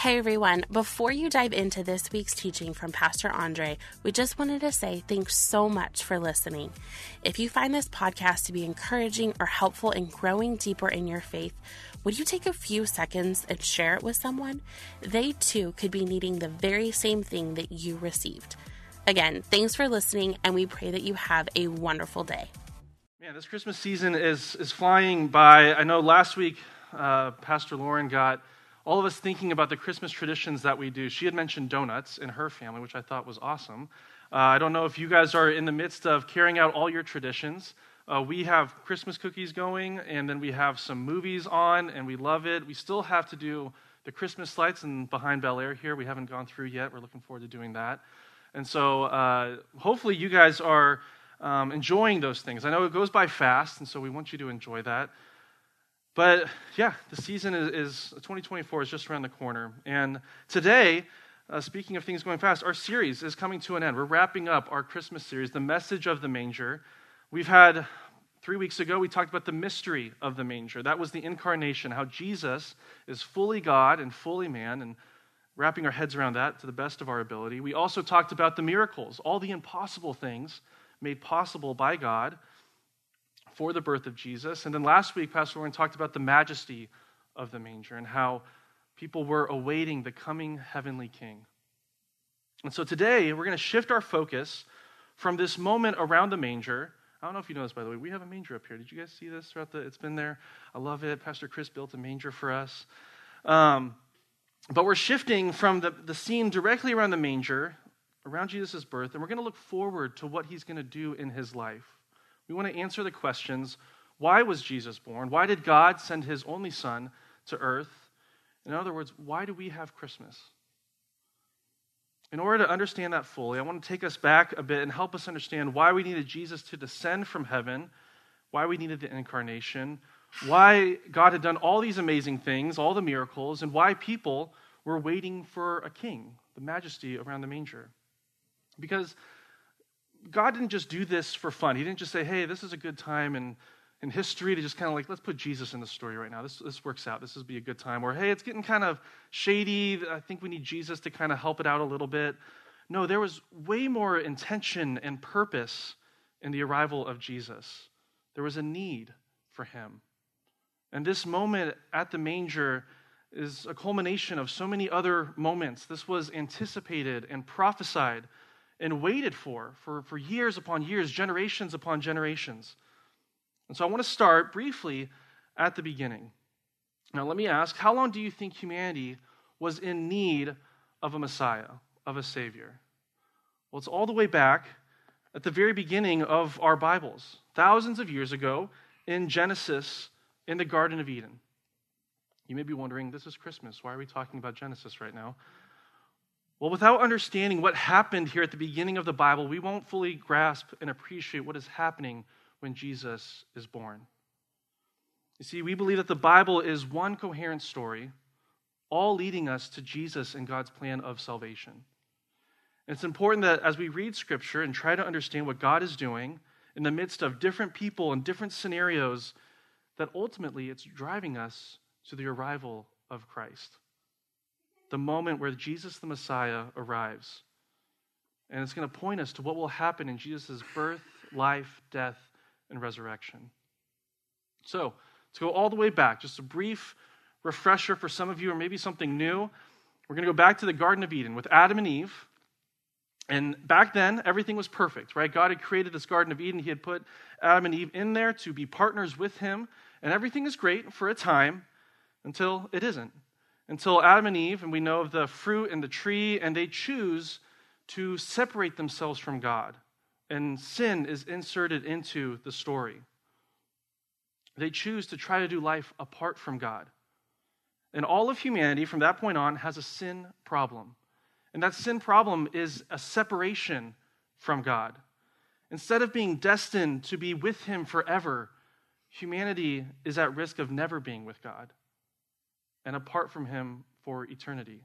Hey everyone, before you dive into this week's teaching from Pastor Andre, we just wanted to say thanks so much for listening. If you find this podcast to be encouraging or helpful in growing deeper in your faith, would you take a few seconds and share it with someone? They too could be needing the very same thing that you received. Again, thanks for listening, and we pray that you have a wonderful day. Man, this Christmas season is, is flying by. I know last week uh, Pastor Lauren got all of us thinking about the Christmas traditions that we do. She had mentioned donuts in her family, which I thought was awesome. Uh, I don't know if you guys are in the midst of carrying out all your traditions. Uh, we have Christmas cookies going, and then we have some movies on, and we love it. We still have to do the Christmas lights and behind Bel Air here. We haven't gone through yet. We're looking forward to doing that. And so uh, hopefully you guys are um, enjoying those things. I know it goes by fast, and so we want you to enjoy that. But yeah, the season is, is 2024 is just around the corner. And today, uh, speaking of things going fast, our series is coming to an end. We're wrapping up our Christmas series, The Message of the Manger. We've had, three weeks ago, we talked about the mystery of the manger. That was the incarnation, how Jesus is fully God and fully man, and wrapping our heads around that to the best of our ability. We also talked about the miracles, all the impossible things made possible by God for the birth of Jesus. And then last week, Pastor Lauren talked about the majesty of the manger and how people were awaiting the coming heavenly king. And so today, we're going to shift our focus from this moment around the manger. I don't know if you know this, by the way. We have a manger up here. Did you guys see this throughout the? It's been there. I love it. Pastor Chris built a manger for us. Um, but we're shifting from the, the scene directly around the manger, around Jesus' birth, and we're going to look forward to what he's going to do in his life. We want to answer the questions why was Jesus born? Why did God send his only son to earth? In other words, why do we have Christmas? In order to understand that fully, I want to take us back a bit and help us understand why we needed Jesus to descend from heaven, why we needed the incarnation, why God had done all these amazing things, all the miracles, and why people were waiting for a king, the majesty around the manger. Because God didn't just do this for fun. He didn't just say, hey, this is a good time in, in history to just kind of like, let's put Jesus in the story right now. This, this works out. This would be a good time. Or, hey, it's getting kind of shady. I think we need Jesus to kind of help it out a little bit. No, there was way more intention and purpose in the arrival of Jesus. There was a need for him. And this moment at the manger is a culmination of so many other moments. This was anticipated and prophesied and waited for, for for years upon years, generations upon generations. And so I want to start briefly at the beginning. Now, let me ask how long do you think humanity was in need of a Messiah, of a Savior? Well, it's all the way back at the very beginning of our Bibles, thousands of years ago in Genesis in the Garden of Eden. You may be wondering, this is Christmas. Why are we talking about Genesis right now? Well, without understanding what happened here at the beginning of the Bible, we won't fully grasp and appreciate what is happening when Jesus is born. You see, we believe that the Bible is one coherent story, all leading us to Jesus and God's plan of salvation. And it's important that as we read Scripture and try to understand what God is doing in the midst of different people and different scenarios, that ultimately it's driving us to the arrival of Christ the moment where Jesus the Messiah arrives. And it's going to point us to what will happen in Jesus' birth, life, death, and resurrection. So, to go all the way back, just a brief refresher for some of you, or maybe something new. We're going to go back to the Garden of Eden with Adam and Eve. And back then, everything was perfect, right? God had created this Garden of Eden. He had put Adam and Eve in there to be partners with Him. And everything is great for a time until it isn't until Adam and Eve, and we know of the fruit and the tree, and they choose to separate themselves from God. And sin is inserted into the story. They choose to try to do life apart from God. And all of humanity from that point on has a sin problem. And that sin problem is a separation from God. Instead of being destined to be with Him forever, humanity is at risk of never being with God and apart from Him for eternity.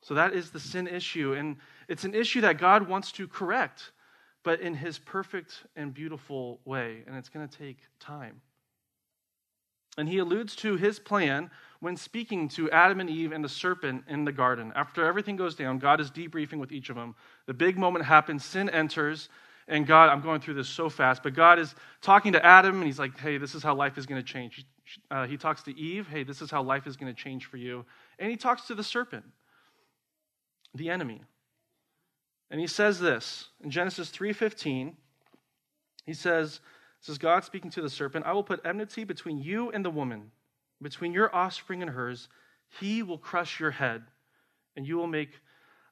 So that is the sin issue. And it's an issue that God wants to correct, but in His perfect and beautiful way. And it's going to take time. And He alludes to His plan when speaking to Adam and Eve and the serpent in the garden. After everything goes down, God is debriefing with each of them. The big moment happens, sin enters, and God, I'm going through this so fast, but God is talking to Adam, and he's like, hey, this is how life is going to change. Uh, he talks to Eve, hey, this is how life is going to change for you. And he talks to the serpent, the enemy. And he says this in Genesis 3:15. He says, this is God speaking to the serpent, I will put enmity between you and the woman, between your offspring and hers. He will crush your head, and you will make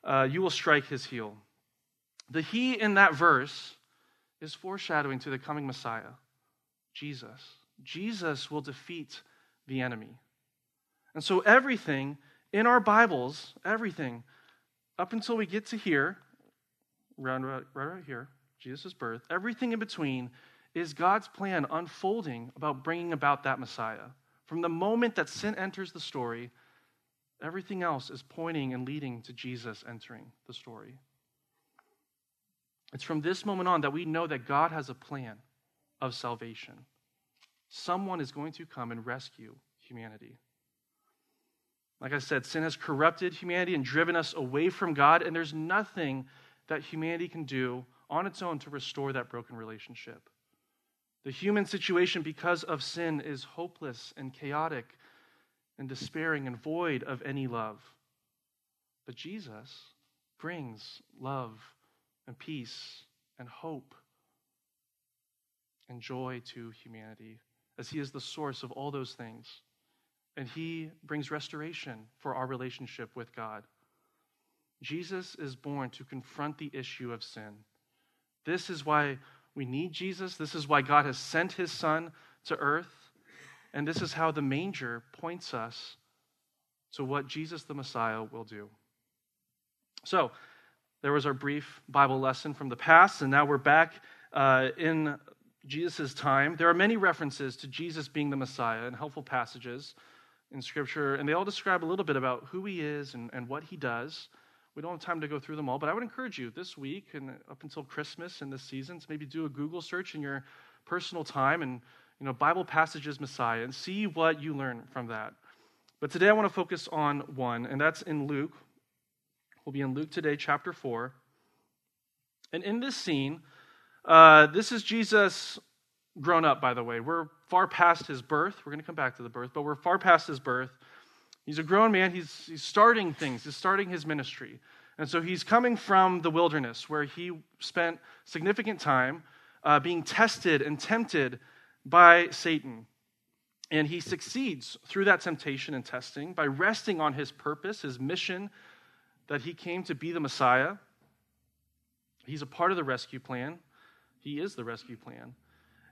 uh, you will strike his heel. The he in that verse is foreshadowing to the coming Messiah, Jesus. Jesus will defeat the enemy. And so everything in our Bibles, everything, up until we get to here, right, right, right here, Jesus' birth, everything in between is God's plan unfolding about bringing about that Messiah. From the moment that sin enters the story, everything else is pointing and leading to Jesus entering the story. It's from this moment on that we know that God has a plan of salvation. Someone is going to come and rescue humanity. Like I said, sin has corrupted humanity and driven us away from God, and there's nothing that humanity can do on its own to restore that broken relationship. The human situation, because of sin, is hopeless and chaotic and despairing and void of any love. But Jesus brings love and peace and hope and joy to humanity, as He is the source of all those things. And He brings restoration for our relationship with God. Jesus is born to confront the issue of sin. This is why we need Jesus. This is why God has sent his son to earth. And this is how the manger points us to what Jesus the Messiah will do. So, there was our brief Bible lesson from the past, and now we're back uh, in Jesus' time. There are many references to Jesus being the Messiah in helpful passages in Scripture, and they all describe a little bit about who he is and, and what he does. We don't have time to go through them all, but I would encourage you this week and up until Christmas and this season to maybe do a Google search in your personal time and you know Bible passages Messiah and see what you learn from that. But today I want to focus on one, and that's in Luke. We'll be in Luke today, chapter 4. And in this scene, uh, this is Jesus grown up, by the way. We're far past his birth. We're going to come back to the birth, but we're far past his birth. He's a grown man. He's, he's starting things, he's starting his ministry. And so he's coming from the wilderness where he spent significant time uh, being tested and tempted by Satan. And he succeeds through that temptation and testing by resting on his purpose, his mission that he came to be the Messiah. He's a part of the rescue plan. He is the rescue plan.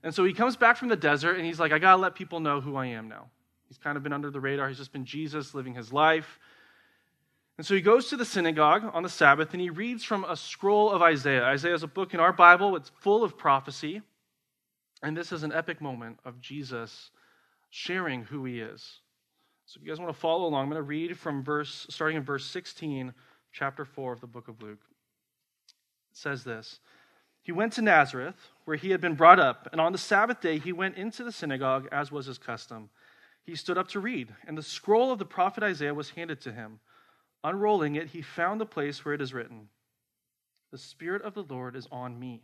And so he comes back from the desert and he's like, I got to let people know who I am now. He's kind of been under the radar. He's just been Jesus living his life. And so he goes to the synagogue on the Sabbath and he reads from a scroll of Isaiah. Isaiah is a book in our Bible, it's full of prophecy. And this is an epic moment of Jesus sharing who he is. So if you guys want to follow along, I'm going to read from verse starting in verse 16, chapter 4 of the book of Luke. It says this. He went to Nazareth, where he had been brought up, and on the Sabbath day he went into the synagogue as was his custom he stood up to read, and the scroll of the prophet Isaiah was handed to him. Unrolling it, he found the place where it is written The Spirit of the Lord is on me,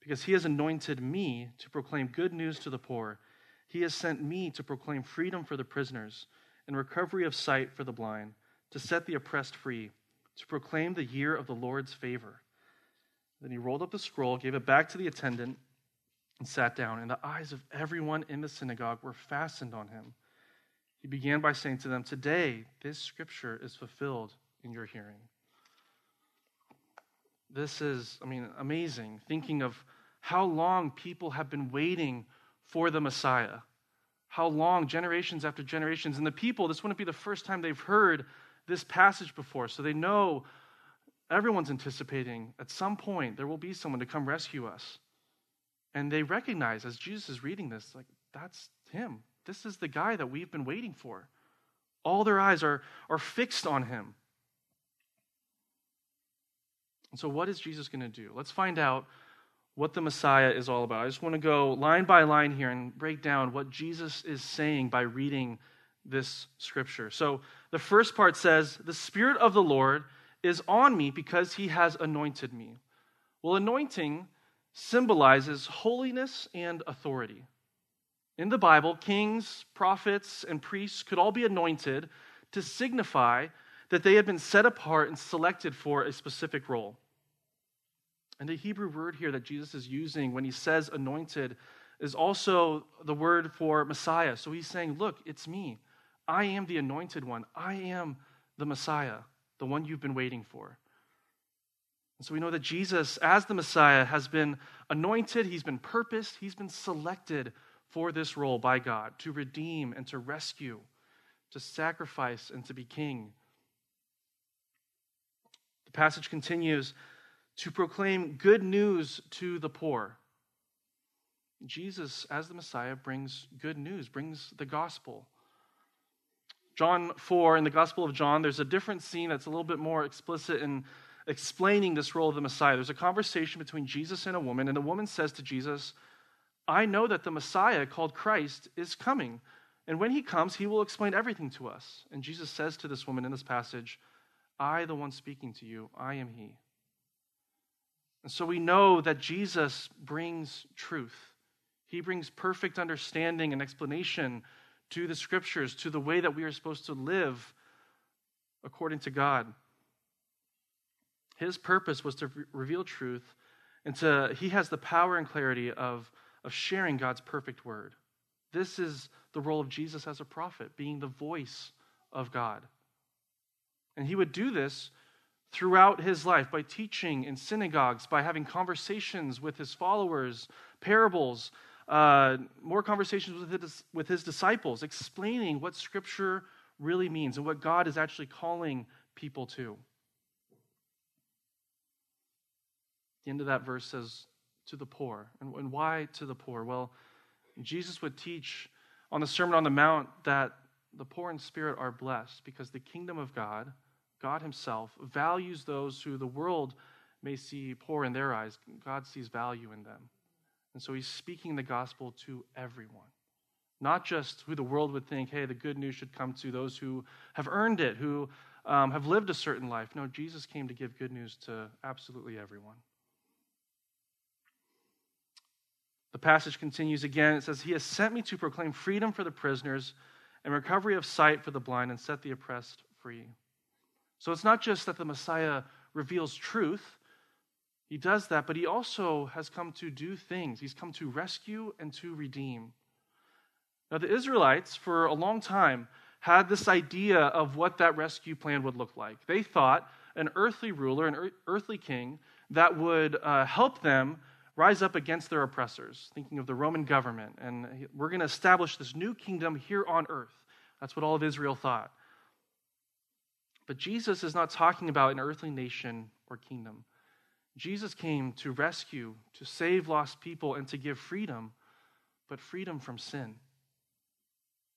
because he has anointed me to proclaim good news to the poor. He has sent me to proclaim freedom for the prisoners and recovery of sight for the blind, to set the oppressed free, to proclaim the year of the Lord's favor. Then he rolled up the scroll, gave it back to the attendant and sat down, and the eyes of everyone in the synagogue were fastened on him. He began by saying to them, Today, this scripture is fulfilled in your hearing. This is, I mean, amazing, thinking of how long people have been waiting for the Messiah. How long, generations after generations. And the people, this wouldn't be the first time they've heard this passage before. So they know everyone's anticipating at some point there will be someone to come rescue us. And they recognize as Jesus is reading this, like, that's him. This is the guy that we've been waiting for. All their eyes are, are fixed on him. And so, what is Jesus going to do? Let's find out what the Messiah is all about. I just want to go line by line here and break down what Jesus is saying by reading this scripture. So the first part says, The Spirit of the Lord is on me because he has anointed me. Well, anointing symbolizes holiness and authority. In the Bible, kings, prophets, and priests could all be anointed to signify that they had been set apart and selected for a specific role. And the Hebrew word here that Jesus is using when he says anointed is also the word for Messiah. So he's saying, Look, it's me. I am the anointed one. I am the Messiah, the one you've been waiting for. And so we know that Jesus, as the Messiah, has been anointed, he's been purposed, he's been selected for this role by God to redeem and to rescue, to sacrifice and to be king. The passage continues to proclaim good news to the poor. Jesus, as the Messiah, brings good news, brings the gospel. John 4, in the Gospel of John, there's a different scene that's a little bit more explicit in explaining this role of the Messiah. There's a conversation between Jesus and a woman, and the woman says to Jesus, I know that the Messiah, called Christ, is coming. And when he comes, he will explain everything to us. And Jesus says to this woman in this passage, I, the one speaking to you, I am he. And so we know that Jesus brings truth. He brings perfect understanding and explanation to the scriptures, to the way that we are supposed to live according to God. His purpose was to re- reveal truth, and to, he has the power and clarity of, of sharing God's perfect word. This is the role of Jesus as a prophet, being the voice of God. And he would do this throughout his life by teaching in synagogues, by having conversations with his followers, parables, uh, more conversations with his, with his disciples, explaining what Scripture really means and what God is actually calling people to. The end of that verse says, to the poor. And, and why to the poor? Well, Jesus would teach on the Sermon on the Mount that the poor in spirit are blessed because the kingdom of God, God Himself, values those who the world may see poor in their eyes. God sees value in them. And so he's speaking the gospel to everyone, not just who the world would think, hey, the good news should come to those who have earned it, who um, have lived a certain life. No, Jesus came to give good news to absolutely everyone. The passage continues again. It says, He has sent me to proclaim freedom for the prisoners and recovery of sight for the blind and set the oppressed free. So it's not just that the Messiah reveals truth, he does that, but he also has come to do things. He's come to rescue and to redeem. Now, the Israelites, for a long time, had this idea of what that rescue plan would look like. They thought an earthly ruler, an earthly king, that would uh, help them rise up against their oppressors, thinking of the Roman government. And we're going to establish this new kingdom here on earth. That's what all of Israel thought. But Jesus is not talking about an earthly nation or kingdom. Jesus came to rescue, to save lost people, and to give freedom, but freedom from sin.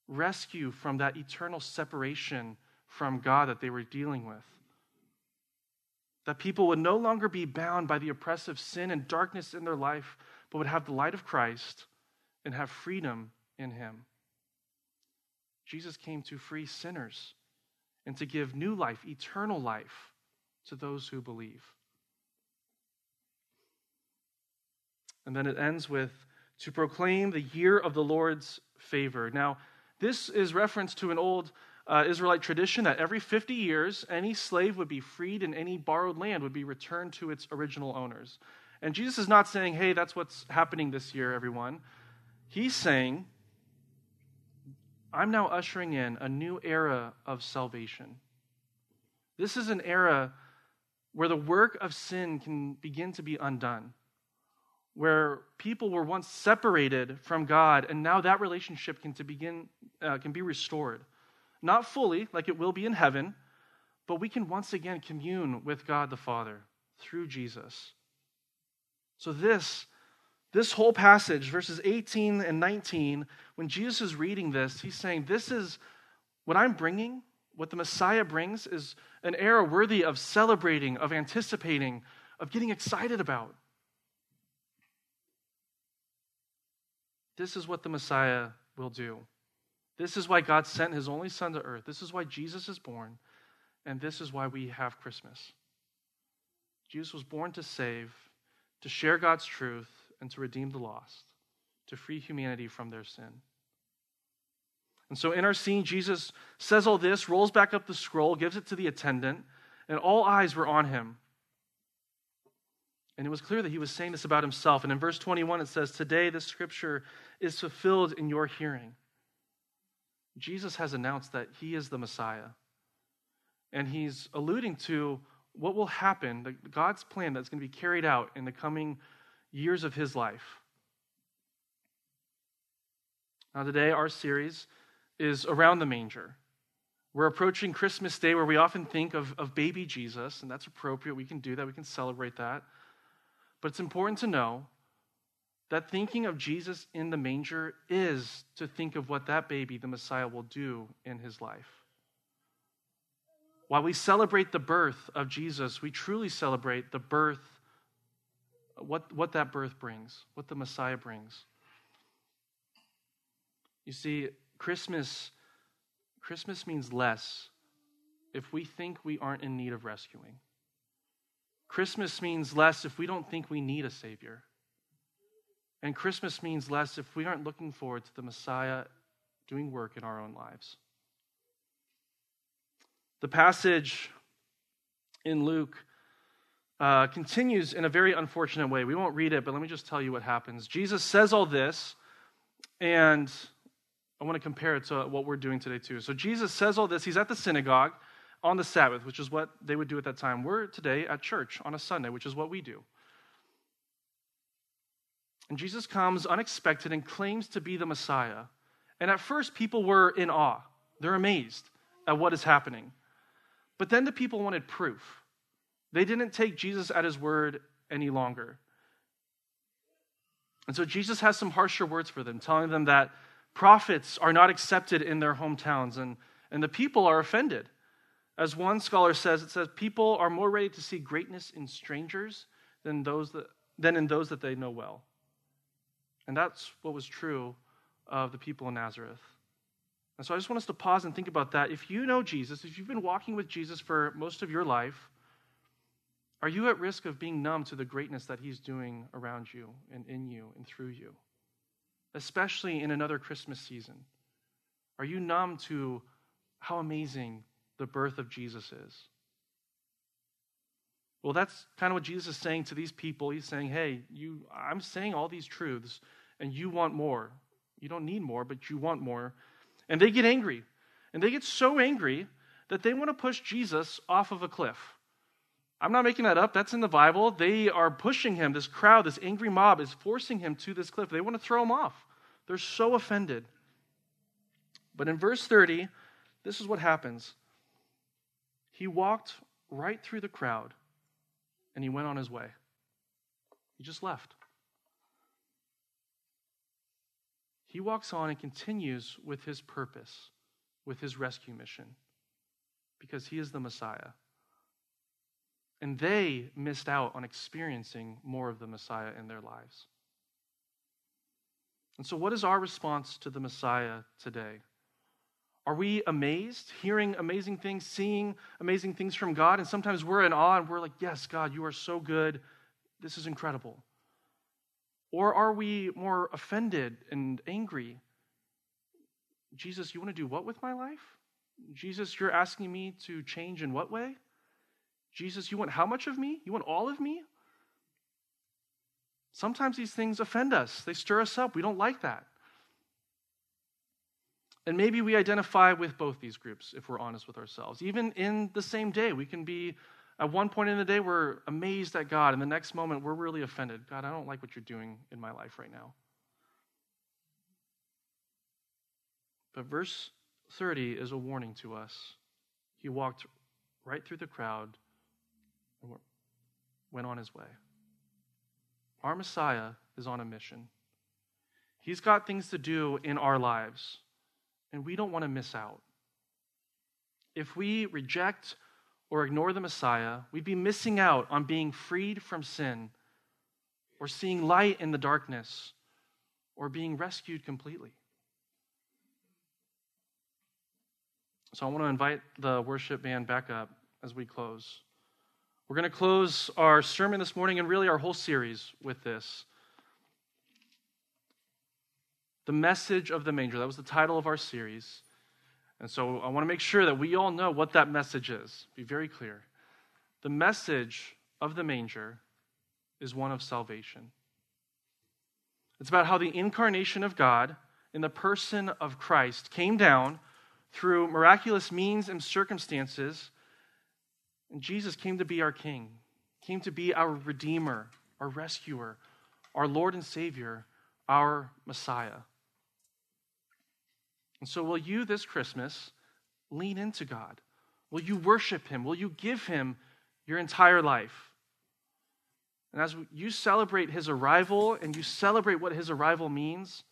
Rescue from that eternal separation from God that they were dealing with. That people would no longer be bound by the oppressive sin and darkness in their life, but would have the light of Christ and have freedom in Him. Jesus came to free sinners and to give new life, eternal life, to those who believe. And then it ends with to proclaim the year of the Lord's favor. Now, this is reference to an old uh, Israelite tradition that every 50 years, any slave would be freed and any borrowed land would be returned to its original owners. And Jesus is not saying, hey, that's what's happening this year, everyone. He's saying, I'm now ushering in a new era of salvation. This is an era where the work of sin can begin to be undone where people were once separated from God, and now that relationship can, to begin, uh, can be restored. Not fully, like it will be in heaven, but we can once again commune with God the Father through Jesus. So, this, this whole passage, verses 18 and 19, when Jesus is reading this, he's saying, This is what I'm bringing, what the Messiah brings, is an era worthy of celebrating, of anticipating, of getting excited about. This is what the Messiah will do. This is why God sent his only son to earth. This is why Jesus is born. And this is why we have Christmas. Jesus was born to save, to share God's truth, and to redeem the lost, to free humanity from their sin. And so in our scene, Jesus says all this, rolls back up the scroll, gives it to the attendant, and all eyes were on him. And it was clear that he was saying this about himself. And in verse 21, it says, Today this scripture is fulfilled in your hearing. Jesus has announced that he is the Messiah. And he's alluding to what will happen, God's plan that's going to be carried out in the coming years of his life. Now, today, our series is around the manger. We're approaching Christmas Day where we often think of, of baby Jesus, and that's appropriate. We can do that, we can celebrate that. But it's important to know that thinking of Jesus in the manger is to think of what that baby, the Messiah, will do in his life. While we celebrate the birth of Jesus, we truly celebrate the birth, what, what that birth brings, what the Messiah brings. You see, Christmas, Christmas means less if we think we aren't in need of rescuing. Christmas means less if we don't think we need a Savior. And Christmas means less if we aren't looking forward to the Messiah doing work in our own lives. The passage in Luke uh, continues in a very unfortunate way. We won't read it, but let me just tell you what happens. Jesus says all this, and I want to compare it to what we're doing today, too. So Jesus says all this. He's at the synagogue on the Sabbath, which is what they would do at that time. We're today at church on a Sunday, which is what we do. And Jesus comes unexpected and claims to be the Messiah. And at first, people were in awe. They're amazed at what is happening. But then the people wanted proof. They didn't take Jesus at his word any longer. And so Jesus has some harsher words for them, telling them that prophets are not accepted in their hometowns, and, and the people are offended. As one scholar says, it says, people are more ready to see greatness in strangers than, those that, than in those that they know well. And that's what was true of the people in Nazareth. And so I just want us to pause and think about that. If you know Jesus, if you've been walking with Jesus for most of your life, are you at risk of being numb to the greatness that he's doing around you and in you and through you? Especially in another Christmas season. Are you numb to how amazing the birth of Jesus is? Well, that's kind of what Jesus is saying to these people. He's saying, "Hey, you I'm saying all these truths and you want more. You don't need more, but you want more. And they get angry. And they get so angry that they want to push Jesus off of a cliff. I'm not making that up. That's in the Bible. They are pushing him. This crowd, this angry mob, is forcing him to this cliff. They want to throw him off. They're so offended. But in verse 30, this is what happens. He walked right through the crowd and he went on his way. He just left. he walks on and continues with his purpose, with his rescue mission, because he is the Messiah. And they missed out on experiencing more of the Messiah in their lives. And so, what is our response to the Messiah today? Are we amazed, hearing amazing things, seeing amazing things from God? And sometimes we're in awe and we're like, Yes, God, you are so good. This is incredible. Or are we more offended and angry? Jesus, you want to do what with my life? Jesus, you're asking me to change in what way? Jesus, you want how much of me? You want all of me? Sometimes these things offend us, they stir us up. We don't like that. And maybe we identify with both these groups if we're honest with ourselves. Even in the same day, we can be at one point in the day, we're amazed at God, and the next moment, we're really offended. God, I don't like what you're doing in my life right now. But verse 30 is a warning to us. He walked right through the crowd and went on his way. Our Messiah is on a mission. He's got things to do in our lives, and we don't want to miss out. If we reject or ignore the Messiah, we'd be missing out on being freed from sin or seeing light in the darkness or being rescued completely. So I want to invite the worship band back up as we close. We're going to close our sermon this morning and really our whole series with this. The message of the manger. That was the title of our series. And so I want to make sure that we all know what that message is. Be very clear. The message of the manger is one of salvation. It's about how the incarnation of God in the person of Christ came down through miraculous means and circumstances. And Jesus came to be our King, came to be our Redeemer, our rescuer, our Lord and Savior, our Messiah. And so, will you this Christmas lean into God? Will you worship Him? Will you give Him your entire life? And as you celebrate His arrival and you celebrate what His arrival means,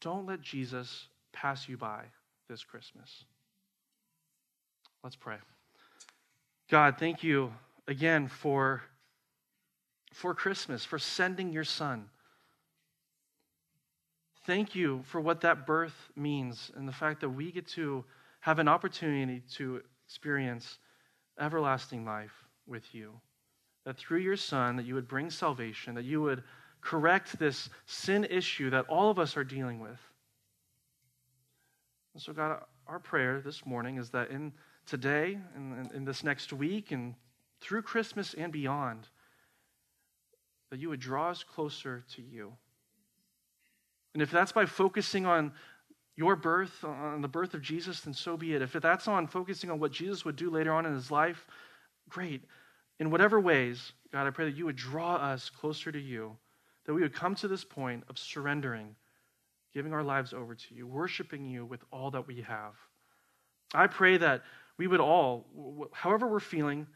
don't let Jesus pass you by this Christmas. Let's pray. God, thank you again for, for Christmas, for sending your Son. Thank you for what that birth means and the fact that we get to have an opportunity to experience everlasting life with you. That through your Son, that you would bring salvation, that you would correct this sin issue that all of us are dealing with. And so, God, our prayer this morning is that in today and in this next week and through Christmas and beyond, that you would draw us closer to you. And if that's by focusing on your birth, on the birth of Jesus, then so be it. If that's on focusing on what Jesus would do later on in his life, great. In whatever ways, God, I pray that you would draw us closer to you that we would come to this point of surrendering, giving our lives over to you, worshiping you with all that we have. I pray that we would all, however we're feeling,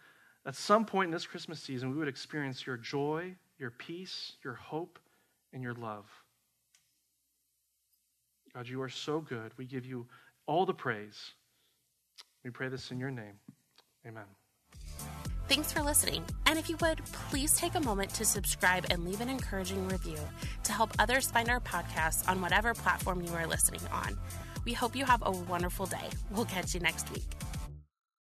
at some point in this Christmas season, we would experience your joy, your peace, your hope, and your love. God, you are so good. We give you all the praise. We pray this in your name. Amen. Thanks for listening. And if you would, please take a moment to subscribe and leave an encouraging review to help others find our podcast on whatever platform you are listening on. We hope you have a wonderful day. We'll catch you next week.